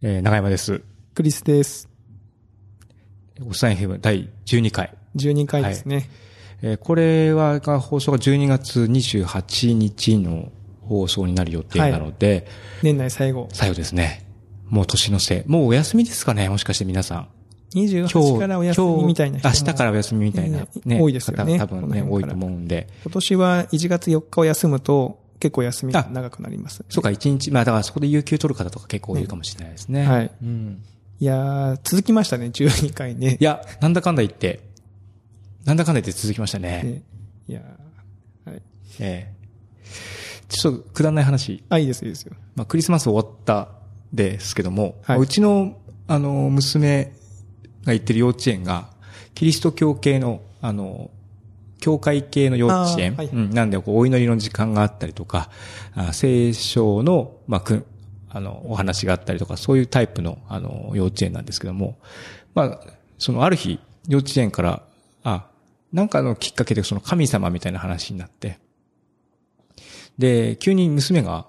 えー、長山です。クリスです。おっさん FM 第12回。12回ですね。えーこれは、が放送が12月28日の放送になる予定なので、年内最後。最後ですね。もう年のせい。もうお休みですかねもしかして皆さん。28からお休みみたいな明日からお休みみたいな、ね。多いですよね方多分ね、多いと思うんで。今年は1月4日を休むと結構休みが長くなります。そうか、1日、まあだからそこで有給取る方とか結構いるかもしれないですね。はい。うん。いやー、続きましたね、12回ねい。や、なんだかんだ言って、なんだかんだ言って続きましたね。ねいやーはい。ええちょっとくだらない話。あ、いいです、いいですよ。まあ、クリスマス終わったですけども、はいうちの、あの、娘が行ってる幼稚園が、キリスト教系の、あの、教会系の幼稚園、はい。うん、なんで、こう、お祈りの時間があったりとか、あ聖書の、まあ、く、あの、お話があったりとか、そういうタイプの、あの、幼稚園なんですけども、まあ、その、ある日、幼稚園から、あ、なんかのきっかけで、その神様みたいな話になって、で、急に娘が、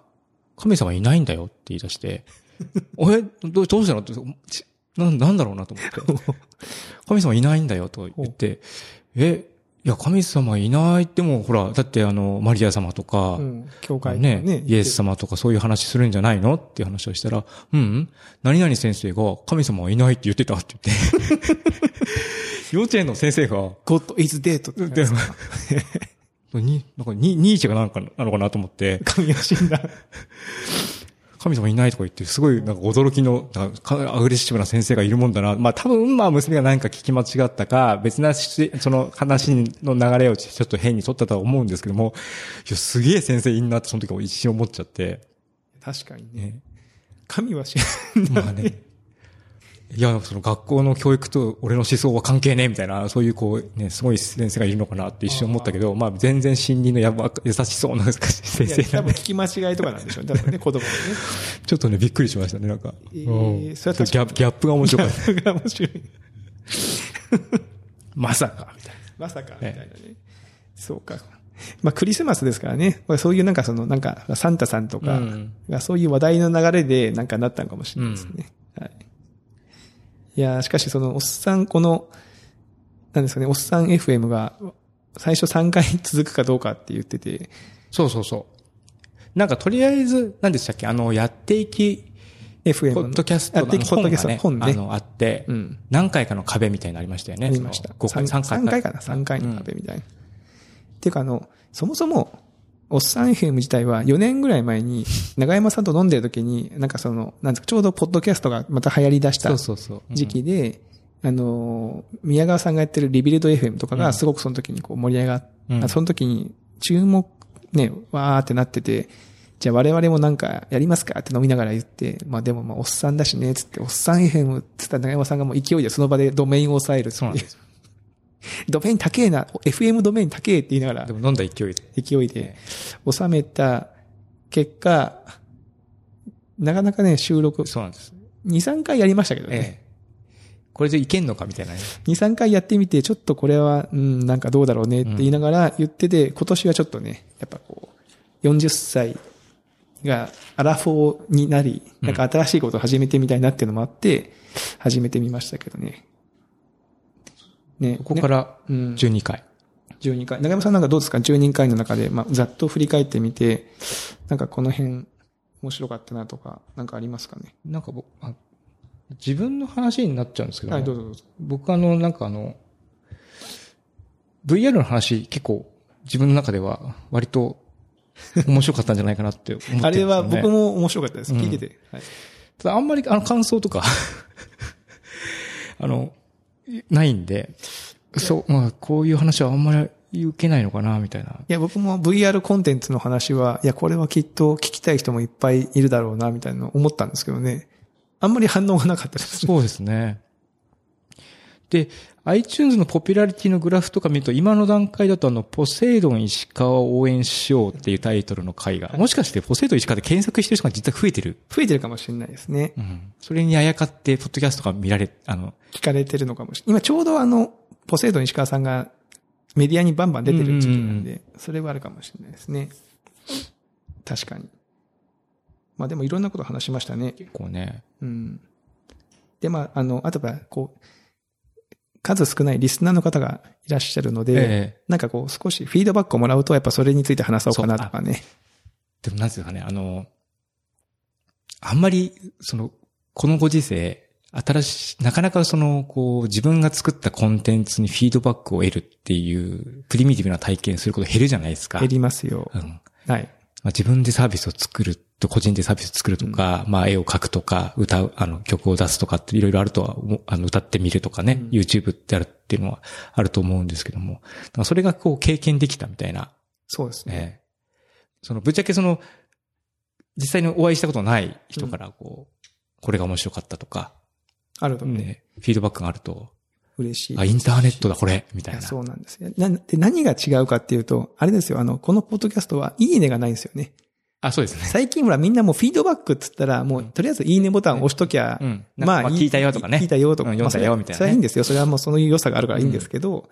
神様いないんだよって言い出して、え、どうどうしたの？って、ちななんだろうなと思って。神様いないんだよと言って、え、いや、神様いないっても、ほら、だってあの、マリア様とか、うん。教会ねね。イエス様とかそういう話するんじゃないの？っていう話をしたら、うん、何々先生が神様はいないって言ってたって言って。幼稚園の先生が、God is dead ってでに、なんかニ、ニーチェがなんかなのかなと思って、神が死んだ。神様いないとか言って、すごいなんか驚きの、なんかアグレッシブな先生がいるもんだな。まあ多分、まあ娘が何か聞き間違ったか、別なし、その話の流れをちょっと変に取ったとは思うんですけども、いや、すげえ先生いんなってその時も一瞬思っちゃって、確かにね。ね。神は死んだ。まあね。いや、その学校の教育と俺の思想は関係ねえみたいな、そういうこう、ね、すごい先生がいるのかなって一瞬思ったけど、まあ全然心理のやば、優しそうな先生なんで多分聞き間違いとかなんでしょうね。多分ね、子供のね。ちょっとね、びっくりしましたね、なんか。えーうんそれギャップギャップが面白かった。それが面白い。まさか、みたいまさか、みたいなね。そうか。まあ、クリスマスですからね。そういうなんかその、なんか、サンタさんとかそういう話題の流れでなんかなったのかもしれないですね。はい。いやーしかしその、おっさん、この、なんですかね、おっさん FM が、最初3回続くかどうかって言ってて、そうそうそう。なんかとりあえず、何でしたっけあの、やっていき、FM ポッドキャストのやっていきポッドキャスト、本ね。本がねあの、あって、うん何回かの壁みたいなのありましたよね。ありました。5回、3 3回。三回かな ?3 回の壁みたいな。っていうかあの、そもそも、おっさん FM 自体は4年ぐらい前に、長山さんと飲んでる時に、なんかその、なんですか、ちょうどポッドキャストがまた流行り出した時期で、あの、宮川さんがやってるリビルド FM とかがすごくその時にこう盛り上がっうんその時に注目、ね、わーってなってて、じゃあ我々もなんかやりますかって飲みながら言って、まあでもまあおっさんだしね、つって、おっさん FM って言ったら長山さんがもう勢いでその場でドメインを抑えるっていうそうなんで。す。ドメイン高えな、FM ドメイン高えって言いながらでも飲んだ勢いで。勢いで収めた結果、なかなかね、収録、そうなんです。2、3回やりましたけどね。ええ。これでいけんのかみたいなね。2、3回やってみて、ちょっとこれは、うん、なんかどうだろうねって言いながら言ってて、今年はちょっとね、やっぱこう、40歳がアラフォーになり、なんか新しいことを始めてみたいなっていうのもあって、始めてみましたけどね。ね。ここからうん12回。12回。長山さんなんかどうですか ?12 回の中で、まあ、ざっと振り返ってみて、なんかこの辺、面白かったなとか、なんかありますかね？なんか僕、あ自分の話になっちゃうんですけども、はい、どうぞどうぞ。僕あの、なんかあの、VR の話結構自分の中では割と面白かったんじゃないかなって思ってね。あれは僕も面白かったです。うん聞いてて。はい。ただあんまりあの感想とか あの、ないんで、そう、まあこういう話はあんまり受けないのかな、みたいな。いや、僕も VR コンテンツの話は、いや、これはきっと聞きたい人もいっぱいいるだろうな、みたいなの思ったんですけどね。あんまり反応がなかったです。そうですね。で、iTunes のポピュラリティのグラフとか見ると、今の段階だとあの、ポセイドン石川を応援しようっていうタイトルの回が、もしかしてポセイドン石川で検索してる人が実は増えてる。増えてるかもしれないですね。うん。それにあやかって、ポッドキャストが見られ、あの、聞かれてるのかもしれない。今ちょうどあの、ポセイドン石川さんがメディアにバンバン出てる時期なんで、それはあるかもしれないですね。確かに。まあでもいろんなこと話しましたね。結構ね。うん。で、まあ、あの、あとは、こう、数少ないリスナーの方がいらっしゃるので、ええなんかこう、少しフィードバックをもらうと、やっぱそれについて話そうかなとかね。でもなんですかね、あの、あんまり、その、このご時世、新しい、なかなかその、こう、自分が作ったコンテンツにフィードバックを得るっていう、プリミティブな体験すること減るじゃないですか。減りますよ。うん。はい。まあ、自分でサービスを作ると、個人でサービスを作るとか、まあ、絵を描くとか、歌う、あの、曲を出すとかっていろいろあるとはあの、歌ってみるとかね、うん。YouTube ってあるっていうのはあると思うんですけども、だからそれがこう、経験できたみたいな、そうですね。ええ。その、ぶっちゃけその、実際にお会いしたことない人から、こう、これが面白かったとか、あるとね、ね、フィードバックがあると、嬉しい。あ、インターネットだ、これ、みたいな。そうなんですよ。なで何が違うかっていうと、あれですよ、あの、このポッドキャストはいいねがないんですよね。あ、そうですね。最近ほらみんなもうフィードバックっつったら、もうとりあえずいいねボタンを押しときゃ、うん。まあ、まあ、聞いたよとかね。聞いたよとか。うん読んだよみたいなねまあそれはいいんですよ。それはもうその良さがあるからいいんですけど、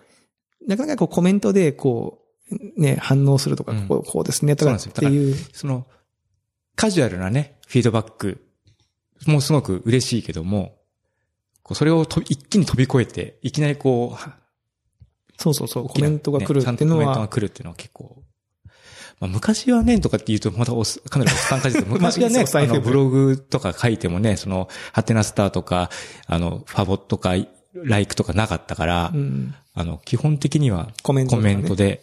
なかなかこうコメントでこう、ね、反応するとか、うんこうこうですねとかっていう。その、カジュアルなね、フィードバックもすごく嬉しいけども、それをと一気に飛び越えて、いきなりこう、そうそうそう、コメントが来るっていうのとコメントがは、来るっていうのは結構、まあ、昔はね、とかって言うと、またおっさんかなりおっさん感じです 昔はね、まあの、ブログとか書いてもね、その、ハテナスターとか、あの、ファボとか、ライクとかなかったから、うん、あの、基本的には、コメントとコかねメントで、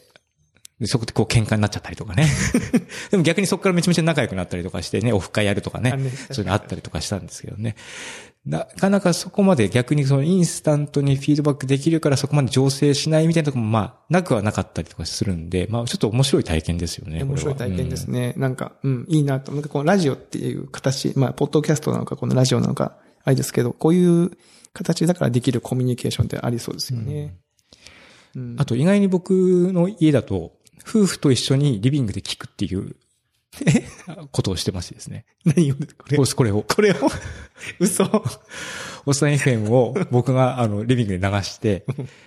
でそこでこう喧嘩になっちゃったりとかね。でも逆にそこからめちゃめちゃ仲良くなったりとかしてね、オフ会やるとかね。そういうのあったりとかしたんですけどね。なかなかそこまで逆にそのインスタントにフィードバックできるからそこまで醸成しないみたいなところもまあ、なくはなかったりとかするんで、まあちょっと面白い体験ですよね。面白い体験ですね。ね。なんか、うん、いいなと。なんかこのラジオっていう形、まあ、ポッドキャストなのか、このラジオなのか、あれですけど、こういう形だからできるコミュニケーションってありそうですよね。うんあと意外に僕の家だと、夫婦と一緒にリビングで聞くっていう、ことをしてましてですね。何を、これこれこれを。これを？嘘おっさん FM を僕があのリビングで流して、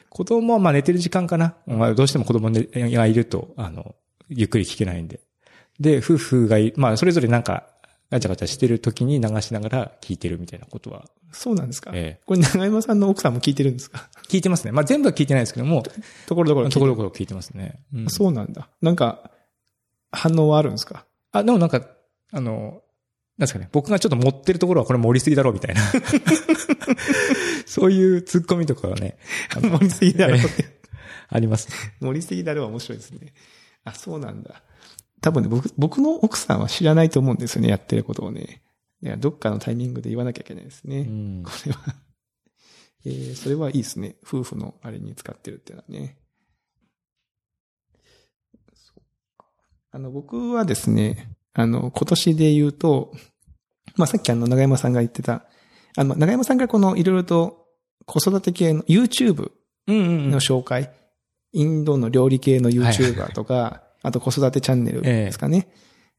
子供はまあ寝てる時間かな。まあどうしても子供がいると、あの、ゆっくり聞けないんで。で、夫婦がい、まあそれぞれなんか、ガチャガチャしてる時に流しながら聞いてるみたいなことは、そうなんですか、えこれ長山さんの奥さんも聞いてるんですか？聞いてますね。まあ全部は聞いてないですけども、ところどころところどころ聞いてますね。うんそうなんだ。なんか、反応はあるんですか？あ、でもなんか、あの、なんですかね、僕がちょっと持ってるところはこれ盛りすぎだろうみたいな。そういう突っ込みとかはね、盛りすぎだろうって。あります。盛りすぎだろうは面白いですね。あ、そうなんだ。多分ね、僕、僕の奥さんは知らないと思うんですよね、やってることをね。いや、どっかのタイミングで言わなきゃいけないですね。うんこれは。えー、それはいいですね。夫婦のあれに使ってるっていうのはね。そうかあの、僕はですね、あの、今年で言うと、まあ、さっきあの、長山さんが言ってた、あの、長山さんがこの、いろいろと子育て系の YouTube うんうんの紹介、インドの料理系の YouTuber とか、あと子育てチャンネルですかね。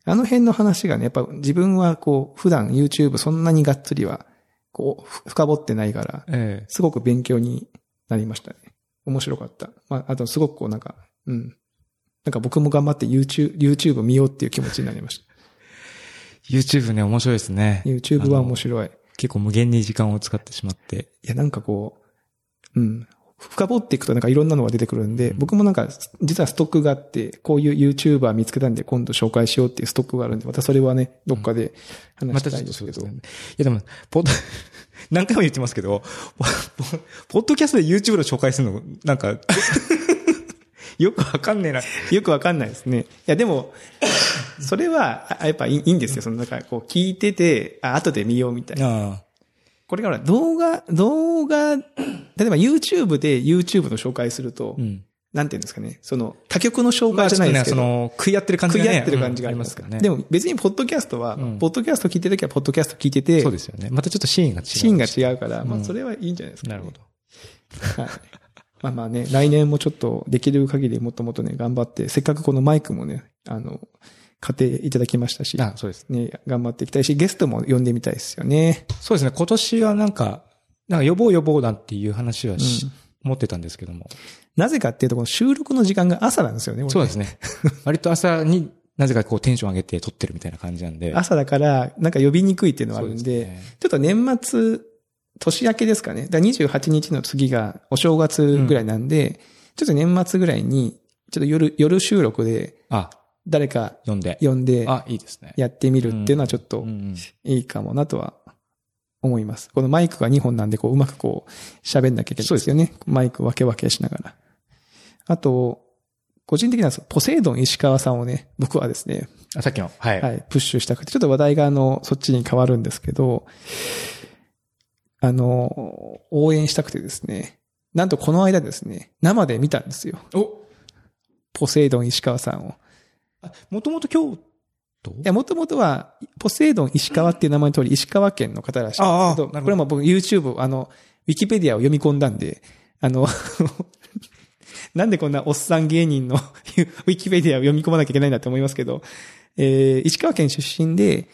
あの辺の話がね、やっぱ自分はこう、普段 YouTube そんなにがっつりは、こう、ふ深掘ってないから、ええすごく勉強になりましたね。面白かった。まあ、あとすごくこうなんか、うん。なんか僕も頑張って YouTube、YouTube 見ようっていう気持ちになりました。YouTube ね、面白いですね。YouTube は面い。白い。い結構無限に時間を使ってしまって。や、なんかこう、うん。深掘っていくとなんかいろんなのが出てくるんで、うん僕もなんか、実はストックがあって、こういう YouTuber 見つけたんで今度紹介しようっていうストックがあるんで、またそれはね、どっかで話ましたいですけど。そうですね。いやでも、ポッド、何回も言ってますけど、ポッドキャストで YouTube の紹介するの、なんか、よくわかんねえな。よくわかんないですね。いや、でも、それは、あやっぱいいいいんですよ。その、なんか、こう、聞いてて、あ、後で見ようみたいな。あこれから動画、動画、例えば YouTube で YouTube の紹介すると、うん。なんていうんですかね、その、他局の紹介じゃないですけど、その、食い合ってる感じがね。食い合ってる感じがありうんますからね。ね。でも別にポッドキャストは、うんポッドキャスト聞いてるときはポッドキャスト聞いてて、そうですよね。またちょっとシーンが違う。シーンが違うから、まうんあそれはいいんじゃないですか、ねなるほど。はい。まあまあね、来年もちょっとできる限りもっともっとね、頑張って、せっかくこのマイクもね、あの、買っていただきましたし、あ、そうです。ね、頑張っていきたいし、ゲストも呼んでみたいですよね。そうですね。今年はなんか、なんか予防予防だっていう話はし、うん持ってたんですけども。なぜかっていうと、この収録の時間が朝なんですよね、。そうですすね。割と朝になぜかこうテンション上げて撮ってるみたいな感じなんで。朝だから、なんか呼びにくいっていうのはあるんで、ですねちょっと年末、年明けですかね。だから28日の次がお正月ぐらいなんで、ちょっと年末ぐらいに、ちょっと夜、夜収録であ、誰か読んで。呼んであ、いいですね。やってみるっていうのはちょっとうんうんいいかもなとは思います。このマイクが2本なんで、こう、うまくこう、喋んなきゃいけないですよね。マイク分け分けしながら。あと、個人的にはそうポセイドン石川さんをね、僕はですね、あさっきの、はい。はい、プッシュしたくて、ちょっと話題があの、そっちに変わるんですけど、あの、応援したくてですね、なんとこの間ですね、生で見たんですよ。おポセイドン石川さんを。もともと京都？いや、もともとは、ポセイドン石川っていう名前の通り、石川県の方らしいんですけどこれも僕 YouTube、あの、ウィキペディアを読み込んだんで、あの、なんでこんなおっさん芸人のウィキペディアを読み込まなきゃいけないんだって思いますけど、えー、石川県出身で、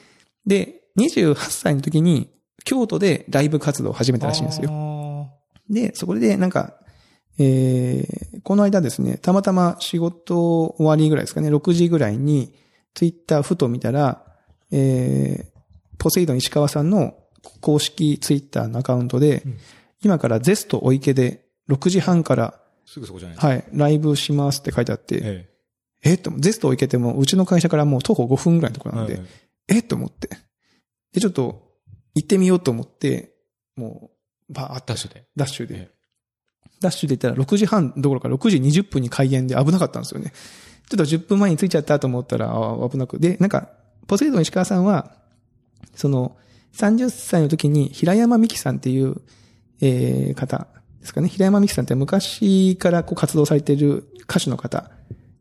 で、28歳の時に京都でライブ活動を始めたらしいんですよ。よ。で、そこでなんか、えー、この間ですね、たまたま仕事終わりぐらいですかね、6時ぐらいに、ツイッターふと見たら、えー、ポセイドン石川さんの公式ツイッターのアカウントで、うん今からゼストお池で6時半から、すぐそこじゃない。はい、ライブしますって書いてあって、ええっと、ゼストお池ってもううちの会社からもう徒歩5分ぐらいのとこえろなんで、はいえっと思って。で、ちょっと行ってみようと思って、もう、バーってダッシュで。ダッシュで。えダッシュで行ったら6時半どころか6時20分に開演で危なかったんですよね。ちょっと10分前に着いちゃったと思ったらあ危なく。で、なんか、ポセイドン石川さんは、その、30歳の時に平山美希さんっていう、えー、方ですかね。平山美希さんって昔からこう活動されている歌手の方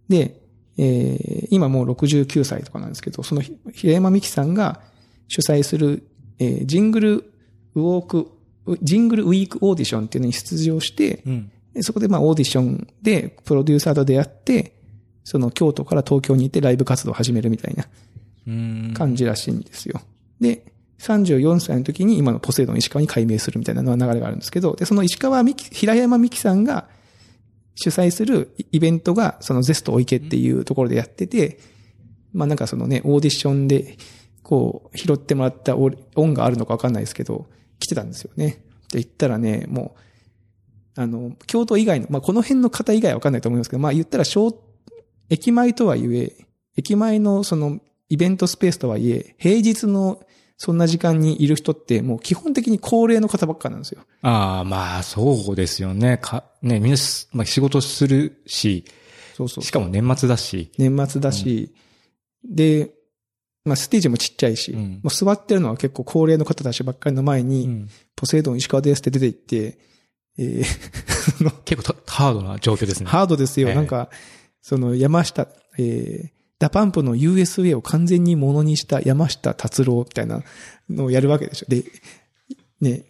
で、えー、今もう69歳とかなんですけど、そのひ平山美希さんが主催する、えー、ジングルウォーク、ジングルウィークオーディションっていうのに出場して、うん。でそこでまあオーディションでプロデューサーと出会って、その京都から東京に行ってライブ活動を始めるみたいなうん。感じらしいんですよ。で、34歳の時に今のポセイドン石川に改名するみたいなのは流れがあるんですけど、で、その石川美希、平山美希さんが主催するイベントが、そのゼストお池っていうところでやってて、まあなんかそのね、オーディションで、こう、拾ってもらった音音があるのかわかんないですけど、来てたんですよね。で、行ったらね、もう、あの、京都以外の、まあこの辺の方以外はわかんないと思いますけど、まあ言ったら小、駅前とはいえ、駅前のそのイベントスペースとはいえ、平日のそんな時間にいる人ってもう基本的に高齢の方ばっかなんですよ。ああ、まあ、そうですよね。か、ね、みんなす、まあ、仕事するし、そうそうしかも年末だし。年末だし、で、まあステージもちゃいし、うんもう座ってるのは結構高齢の方たちばっかりの前に、うんポセイドン石川ですって出て行って、えー 結構たハードな状況ですね。ハードですよ。ええなんか、その山下、えー、ダパンプの USA を完全にものにした山下達郎みたいなのをやるわけでしょ。で、ね、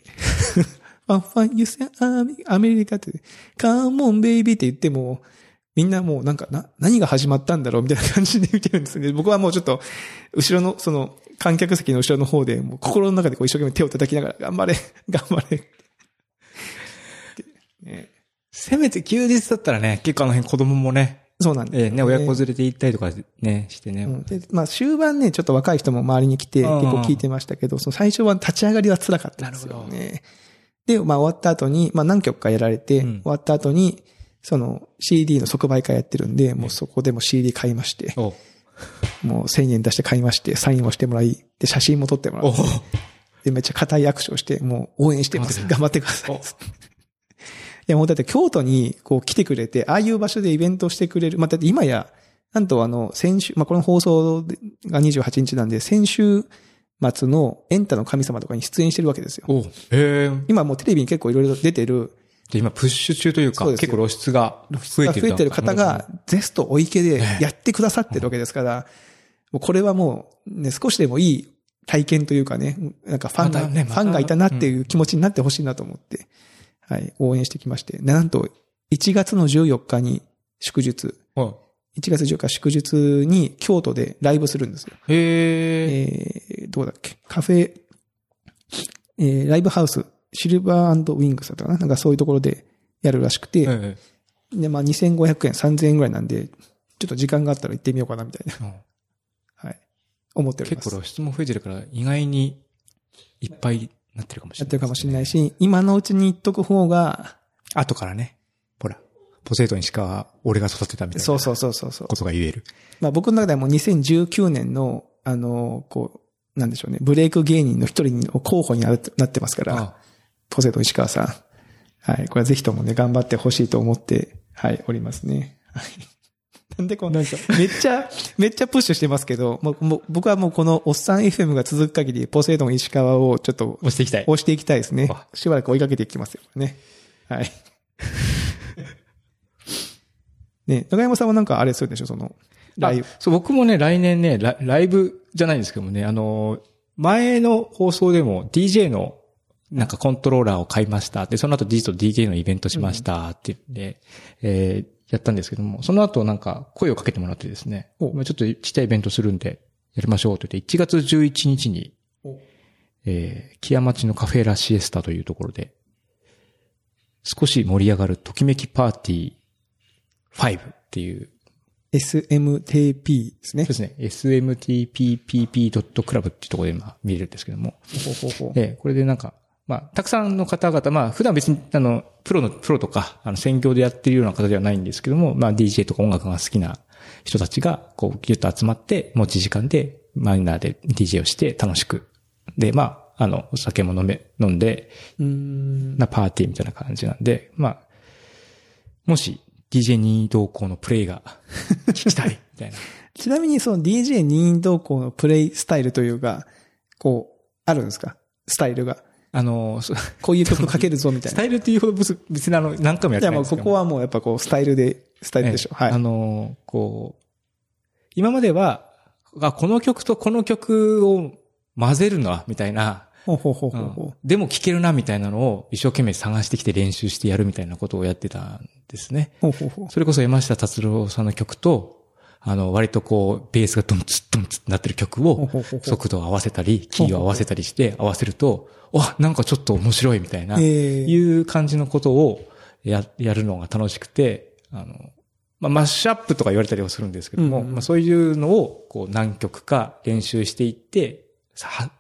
ファンファン、ユセアメリカって、カーモンベイビーって言っても、みんなもうなんか、な、何が始まったんだろうみたいな感じで見てるんですね。僕はもうちょっと、後ろの、その、観客席の後ろの方で、もう心の中でこう一生懸命手を叩きながら、頑張れ、頑張れ。ね、せめて休日だったらね、結構あの辺子供もね、そうなんですええね、親子連れて行ったりとかね、してね。うん。で、まあ終盤ね、ちょっと若い人も周りに来てうん。結構聞いてましたけど、その最初は立ち上がりは辛かったんですよね。で、まあ終わった後に、まあ何曲かやられて、うん。終わった後に、その CD の即売会やってるんで、もうそこでも CD 買いまして、おもう1000円出して買いまして、サインをしてもらい、で、写真も撮ってもらおって、で、めっちゃ固い握手をして、もう応援してます。頑張ってください。いや、もうだって京都にこう来てくれて、ああいう場所でイベントをしてくれる。まあ、だって今や、なんとあの、先週、まあ、この放送が28日なんで、先週末のエンタの神様とかに出演してるわけですよ。お。今もうテレビに結構いろいろ出てる、で、今プッシュ中というか、そう結構露出が増えてる。増えてる方が、ゼストお池でやってくださってるわけですから、もうこれはもう、ね、少しでもいい体験というかね、なんかファンが、ねファンがいたなっていう気持ちになってほしいなと思って、はい、応援してきまして。なんと、1月の14日に祝日、は1月14日祝日に京都でライブするんですよ。い。へえ。えー、どうだっけ？カフェ、えー、ライブハウス、シルバーウィングスだったかな？なんかそういうところでやるらしくて、ええ。で、まあ2500円、3000円ぐらいなんで、ちょっと時間があったら行ってみようかなみたいな。うん。思っております。結構露出も増えてるから、意外にいっぱいなってるかもしれない、やってるかもしれないし、今のうちに言っとく方が、後からね、ほら、ポセイトン石川、俺が育てたみたいなそうそうそうそうそう。ことが言える。まあ僕の中ではもう2019年の、あの、こう、なんでしょうね、ブレイク芸人の一人の候補になってなってますから、あポセイトン石川さん。はい。これはぜひともね、頑張ってほしいと思って、はい、おりますね。はい。なんでこんな、めっちゃ、めっちゃプッシュしてますけど、もう、もう僕はもうこのおっさん FM が続く限り、ポセイトン石川をちょっと押していきたい。押していきたいですねあ。しばらく追いかけていきますよね。はい。ね、中山さんはなんかあれするでしょ？その、ライブ。あそう、僕もね、来年ねラ、ライブじゃないんですけどもね、あの、前の放送でも DJ のなんかコントローラーを買いました。で、その後 D と DJ のイベントしましたって言って、えーやったんですけども、その後なんか声をかけてもらってですね、ちょっとちっちゃいイベントするんで、やりましょうって言って、1月11日に、おえー、木屋町のカフェラシエスタというところで、少し盛り上がるときめきパーティー5っていう SMTP ですねそう。ですね。smtppp.club っていうところで今見れるんですけども。ほうほうほこれでなんか、まあ、たくさんの方々、まあ、普段別に、あの、プロの、プロとか、あの、専業でやってるような方ではないんですけども、まあ、DJ とか音楽が好きな人たちが、こう、ぎゅっと集まって、持ち時間で、マイナーで DJ をして楽しく。で、まあ、あの、お酒も飲め、飲んで、うーん。なパーティーみたいな感じなんで、まあ、もし、DJ に同行のプレイが 聞きたい、みたいな。ちなみにその DJ 任意同行のプレイスタイルというか、こう、あるんですか？スタイルが。あの、そこういう曲かけるぞみたいな。スタイルっていうほど別別にあの、何回もやってないんですけどこはもうやっぱこうスタイルで、スタイルでしょ。はい。ええあの、こう、今までは、あ、この曲とこの曲を混ぜるのは、みたいな、ほうほうほううほうほんでも聴けるな、みたいなのを一生懸命探してきて練習してやるみたいなことをやってたんですね。う。ほうほうほう。それこそ山下達郎さんの曲と、あの、割とこう、ベースがドンツッドンツッなってる曲を速度を合わせたり、キーを合わせたりして合わせると、あ、なんかちょっと面白いみたいな、ええ。いう感じのことをや、やるのが楽しくて、あの、まあ、マッシュアップとか言われたりはするんですけども、うんうん。まあ、そういうのを、こう、何曲か練習していって、さ、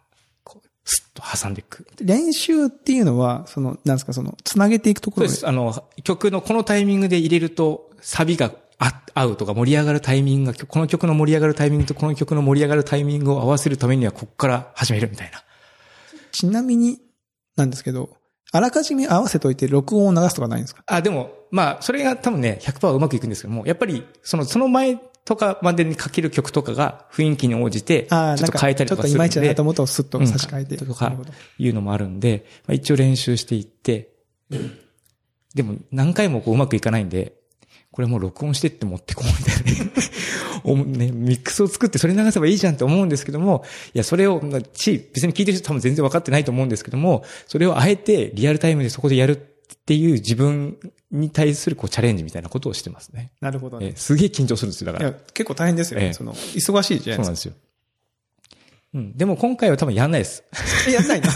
こう、スッと挟んでいく。練習っていうのは、その、なんですか、その、つなげていくところそうです。あの、曲のこのタイミングで入れると、サビがあ合うとか盛り上がるタイミングが、この曲の盛り上がるタイミングとこの曲の盛り上がるタイミングを合わせるためには、ここから始めるみたいな。ちなみに、なんですけど、あらかじめ合わせといて録音を流すとかないんですか？あ、でも、まあ、それが多分ね、100%うまくいくんですけども、やっぱり、その、その前とかまでにかける曲とかが雰囲気に応じて、ちょああ、っと変えたりとちょっといまいちだかするんで。なと思うとスッと差し替えて。うんとかいうのもあるんで、まあ、一応練習していって、でも何回もこううまくいかないんで、これもう録音してって持ってこうみたいな ね。ミックスを作ってそれ流せばいいじゃんって思うんですけども、いや、それを、まあち、別に聞いてる人多分全然分かってないと思うんですけども、それをあえてリアルタイムでそこでやるっていう自分に対するこうチャレンジみたいなことをしてますね。なるほどね。えーすげえ緊張するんですよ、だから。いや、結構大変ですよね。ええその、忙しいじゃないでそうなんですよ。うん。でも今回は多分やんないです。すか。やんないの？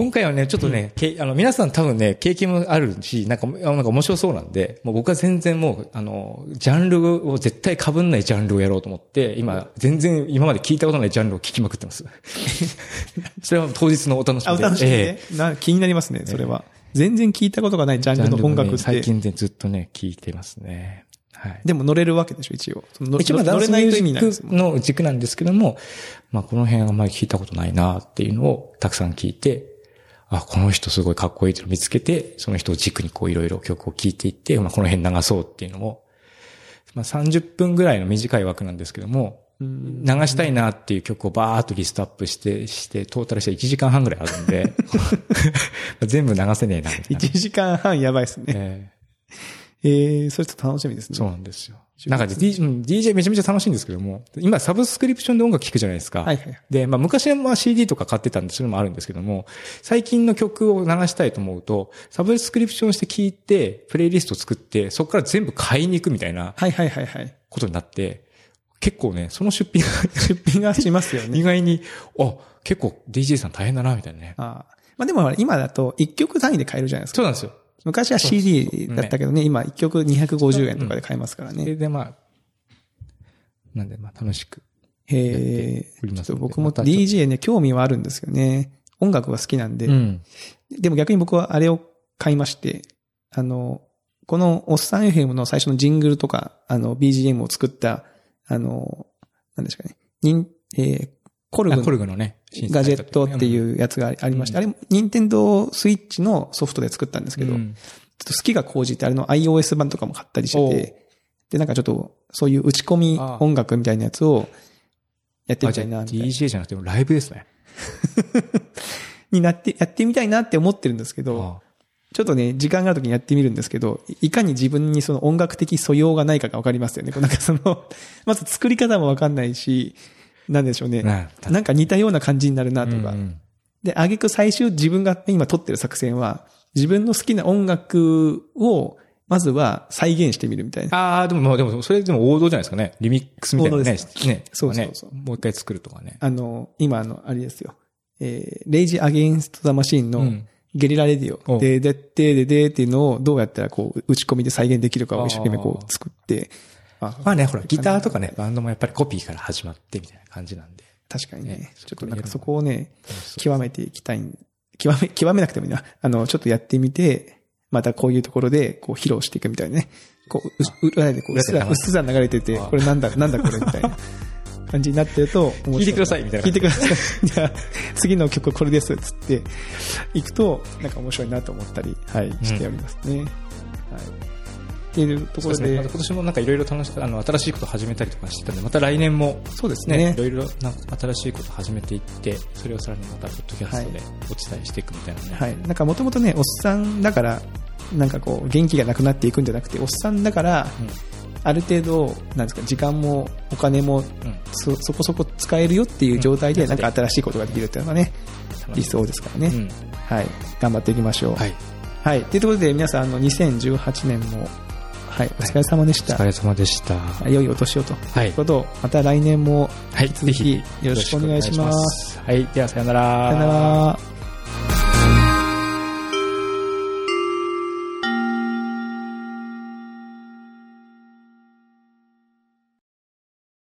今回はね、ちょっとね、けあの、皆さん多分ね、経験もあるし、なんか、あなんか面白そうなんで、もう僕は全然もう、あの、ジャンルを絶対被んないジャンルをやろうと思って、今、全然今まで聞いたことないジャンルを聞きまくってます。それは当日のお楽しあ、みで。お楽しみえね。な気になりますね、それは。全然聞いたことがないジャえンルの音楽っジャンルをね最て。近でずっとね、聞いてますね。はい。でも乗れるわけでしょ、一応。一れないとミュージの軸なんですけども、まあこの辺あんまり聞いたことないなっていうのをたくさん聞いて、あ、この人すごいかっこいいって見つけて、その人を軸にこういろいろ曲を聴いていって、まあこの辺流そうっていうのを、まあ30分ぐらいの短い枠なんですけども、うん流したいなっていう曲をバーっとリストアップして、して、トータルして1時間半ぐらいあるんで、全部流せねえな、みたいな。1時間半やばいですね。えええー、それちょっと楽しみですね。そうなんですよ。なんかん DJ めちゃめちゃ楽しいんですけども、今サブスクリプションで音楽聴くじゃないですか。はいはい。で、まあ昔はまあ CD とか買ってたんで、それもあるんですけども、最近の曲を流したいと思うと、サブスクリプションして聴いて、プレイリスト作って、そこから全部買いに行くみたいなはいはいはいはい。ことになって、結構ね、その出費が 出品がしますよね。意外に、あ、結構 DJ さん大変だな、みたいなね。ああまあでも今だと1曲単位で買えるじゃないですか。そうなんですよ。昔は CD だったけどね、今1曲250円とかで買えますからね。でまあ、なんで、まあ楽しく。えおりー、ますのでちょっと僕も DJ ね、興味はあるんですよね。音楽が好きなんで。ん。でも逆に僕はあれを買いまして、あの、このおっさん FM の最初のジングルとか、あの、BGM を作った、あの、なんですかね、ニン、えー、コルあグコルグのね、ガジェットっていうやつがありまして、あれ、ニンテンドースイッチのソフトで作ったんですけど、ちょっうんと好きが高じて、あれの iOS 版とかも買ったりしてて、で、なんかちょっと、そういう打ち込み音楽みたいなやつをやってみたいな、みたいな DJ じゃなくてもライブですね。になって、やってみたいなって思ってるんですけど、あちょっとね、時間がある時にやってみるんですけど、いかに自分にその音楽的素養がないかがわかりますよね。なんかその、まず作り方もわかんないし、なんでしょうね。ねなんか似たような感じになるなとか。うんうんで、挙句最終自分が今撮ってる作戦は、自分の好きな音楽を、まずは再現してみるみたいな。ああ、でも、まあでも、それでも王道じゃないですかね。リミックスみたいなね王道で。ね。そうそうそうねもう一回作るとかね。あの、今あの、あれですよ。えー、レイジ・アゲインスト・ザ・マシーンのうんゲリラレディオ。おで、で、で、で、でっていうのをどうやったらこう、打ち込みで再現できるかを一生懸命こう作って。あまあね、ほら、ギターとかね、バンドもやっぱりコピーから始まってみたいな感じなんで。確かにねね。ちょっとなんかそこをね、極めていきたい。極め、極めなくてもいいな。あの、ちょっとやってみて、またこういうところで、こう、披露していくみたいなね。こう、う、う、裏でこう、うっすら、うっすら流れてて、あこれなんだ、なんだこれみたいな感じになってると、聞いてくださいみたいな聞いてください。じゃあ、次の曲これです、つって、行くと、なんか面白いなと思ったり、はい、しておりますね。はい。っていうところでですね。また、今年もなんかいろいろ楽しく、あの、新しいこと始めたりとかしてたんで、また来年も、そうですね、ねいろいろなんか新しいこと始めていって、それをさらにまた、ポッドキャストでお伝えしていくみたいなね。はい。なんかもともとね、おっさんだから、なんかこう、元気がなくなっていくんじゃなくて、おっさんだから、ある程度、なんですか、時間もお金もうん。そ、そこそこ使えるよっていう状態で、うんなんか新しいことができるっていうのがね、うん。理想ですからね。うん。はい。頑張っていきましょう。はい。はい。ということで、皆さん、あの、2018年も、はい、お疲れ様でした。お疲れ様でした。良いお年をと。はいことを、また来年も、はい。引き続きぜひよろしくお願いしますよろしくお願いします。はい。では、さよなら。さよなら。